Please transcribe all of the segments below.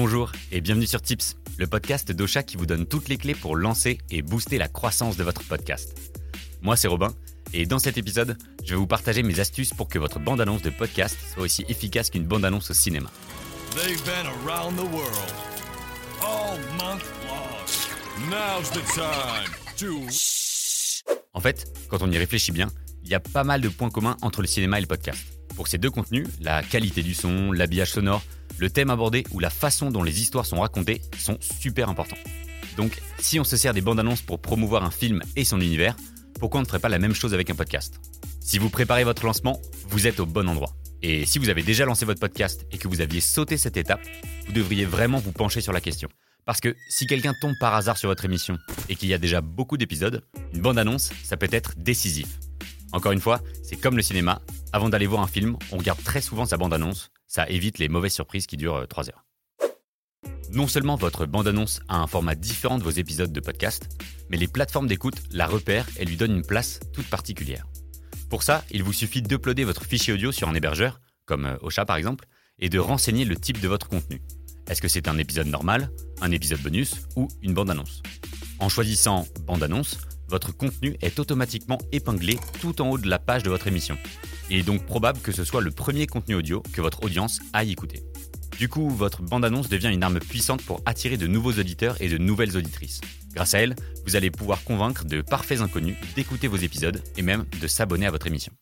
Bonjour et bienvenue sur Tips, le podcast d'Ocha qui vous donne toutes les clés pour lancer et booster la croissance de votre podcast. Moi c'est Robin et dans cet épisode, je vais vous partager mes astuces pour que votre bande-annonce de podcast soit aussi efficace qu'une bande-annonce au cinéma. They've been around the world all month long. Now's the time to. En fait, quand on y réfléchit bien, il y a pas mal de points communs entre le cinéma et le podcast. Pour ces deux contenus, la qualité du son, l'habillage sonore, le thème abordé ou la façon dont les histoires sont racontées sont super importants. Donc, si on se sert des bandes annonces pour promouvoir un film et son univers, pourquoi on ne ferait pas la même chose avec un podcast? Si vous préparez votre lancement, vous êtes au bon endroit. Et si vous avez déjà lancé votre podcast et que vous aviez sauté cette étape, vous devriez vraiment vous pencher sur la question. Parce que si quelqu'un tombe par hasard sur votre émission et qu'il y a déjà beaucoup d'épisodes, une bande-annonce, ça peut être décisif. Encore une fois, c'est comme le cinéma, avant d'aller voir un film, on regarde très souvent sa bande-annonce, ça évite les mauvaises surprises qui durent 3 heures. Non seulement votre bande-annonce a un format différent de vos épisodes de podcast, mais les plateformes d'écoute la repèrent et lui donnent une place toute particulière. Pour ça, il vous suffit d'uploader votre fichier audio sur un hébergeur, comme euh, Ocha par exemple, et de renseigner le type de votre contenu. Est-ce que c'est un épisode normal, un épisode bonus ou une bande-annonce? En choisissant bande-annonce, votre contenu est automatiquement épinglé tout en haut de la page de votre émission. Il est donc probable que ce soit le premier contenu audio que votre audience aille écouter. Du coup, votre bande-annonce devient une arme puissante pour attirer de nouveaux auditeurs et de nouvelles auditrices. Grâce à elle, vous allez pouvoir convaincre de parfaits inconnus d'écouter vos épisodes et même de s'abonner à votre émission.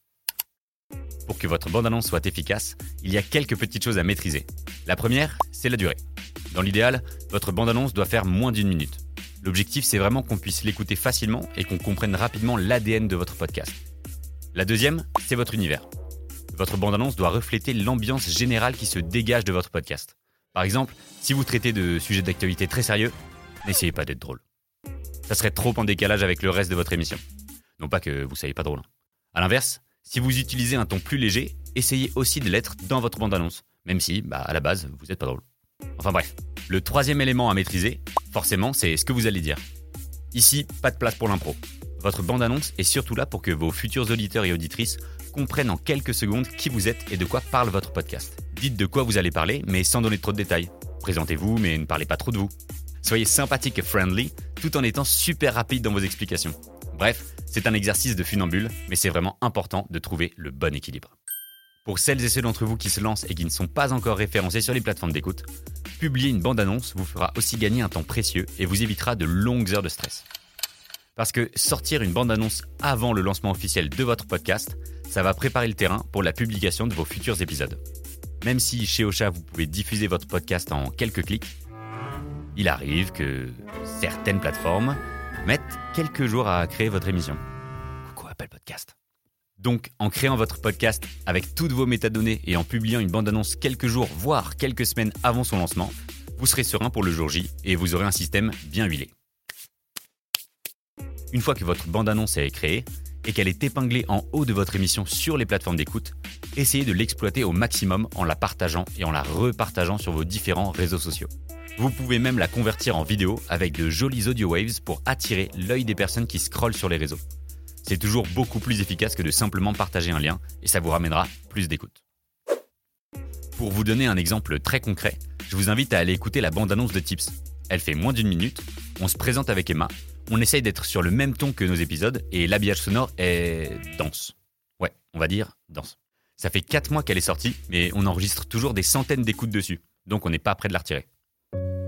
Pour que votre bande-annonce soit efficace, il y a quelques petites choses à maîtriser. La première, c'est la durée. Dans l'idéal, votre bande-annonce doit faire moins d'une minute. L'objectif, c'est vraiment qu'on puisse l'écouter facilement et qu'on comprenne rapidement l'ADN de votre podcast. La deuxième, c'est votre univers. Votre bande-annonce doit refléter l'ambiance générale qui se dégage de votre podcast. Par exemple, si vous traitez de sujets d'actualité très sérieux, n'essayez pas d'être drôle. Ça serait trop en décalage avec le reste de votre émission. Non pas que vous soyez pas drôle. A l'inverse, si vous utilisez un ton plus léger, essayez aussi de l'être dans votre bande-annonce, même si, bah, à la base, vous n'êtes pas drôle. Enfin bref, le troisième élément à maîtriser, forcément, c'est ce que vous allez dire. Ici, pas de place pour l'impro. Votre bande-annonce est surtout là pour que vos futurs auditeurs et auditrices comprennent en quelques secondes qui vous êtes et de quoi parle votre podcast. Dites de quoi vous allez parler, mais sans donner trop de détails. Présentez-vous, mais ne parlez pas trop de vous. Soyez sympathique et friendly, tout en étant super rapide dans vos explications. Bref, c'est un exercice de funambule, mais c'est vraiment important de trouver le bon équilibre. Pour celles et ceux d'entre vous qui se lancent et qui ne sont pas encore référencés sur les plateformes d'écoute, publier une bande-annonce vous fera aussi gagner un temps précieux et vous évitera de longues heures de stress. Parce que sortir une bande-annonce avant le lancement officiel de votre podcast, ça va préparer le terrain pour la publication de vos futurs épisodes. Même si chez Ocha vous pouvez diffuser votre podcast en quelques clics, il arrive que certaines plateformes mettent quelques jours à créer votre émission. Coucou Apple Podcast? Donc, en créant votre podcast avec toutes vos métadonnées et en publiant une bande-annonce quelques jours, voire quelques semaines avant son lancement, vous serez serein pour le jour J et vous aurez un système bien huilé. Une fois que votre bande-annonce est créée et qu'elle est épinglée en haut de votre émission sur les plateformes d'écoute, essayez de l'exploiter au maximum en la partageant et en la repartageant sur vos différents réseaux sociaux. Vous pouvez même la convertir en vidéo avec de jolis audio waves pour attirer l'œil des personnes qui scrollent sur les réseaux. C'est toujours beaucoup plus efficace que de simplement partager un lien et ça vous ramènera plus d'écoute. Pour vous donner un exemple très concret, je vous invite à aller écouter la bande-annonce de Tips. Elle fait moins d'une minute, on se présente avec Emma, on essaye d'être sur le même ton que nos épisodes et l'habillage sonore est dense. Ouais, on va dire dense. Ça fait 4 mois qu'elle est sortie, mais on enregistre toujours des centaines d'écoutes dessus, donc on n'est pas prêt de la retirer.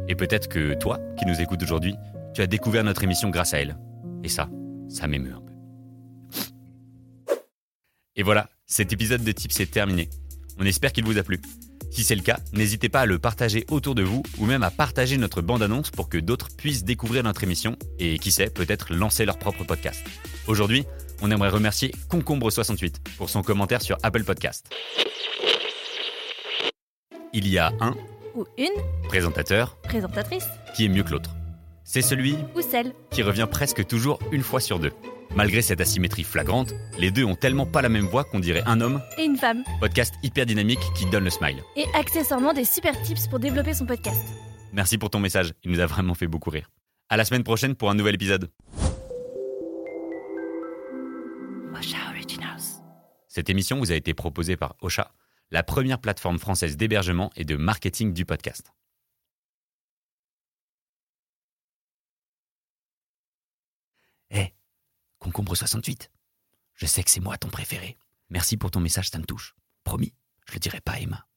Et peut-être que toi, qui nous écoutes aujourd'hui, tu as découvert notre émission grâce à elle. Et ça, ça m'émeut un peu. Et voilà, cet épisode de Tips est terminé. On espère qu'il vous a plu. Si c'est le cas, n'hésitez pas à le partager autour de vous ou même à partager notre bande-annonce pour que d'autres puissent découvrir notre émission et qui sait, peut-être lancer leur propre podcast. Aujourd'hui, on aimerait remercier Concombre68 pour son commentaire sur Apple Podcast. Il y a un ou une présentateur présentatrice qui est mieux que l'autre. C'est celui ou celle qui revient presque toujours une fois sur deux. Malgré cette asymétrie flagrante, les deux ont tellement pas la même voix qu'on dirait un homme. et une femme. Podcast hyper dynamique qui donne le smile. Et accessoirement des super tips pour développer son podcast. Merci pour ton message, il nous a vraiment fait beaucoup rire. À la semaine prochaine pour un nouvel épisode. Osha Originals. Cette émission vous a été proposée par Ocha, la première plateforme française d'hébergement et de marketing du podcast. Hé, concombre 68. Je sais que c'est moi ton préféré. Merci pour ton message, ça me touche. Promis, je le dirai pas Emma.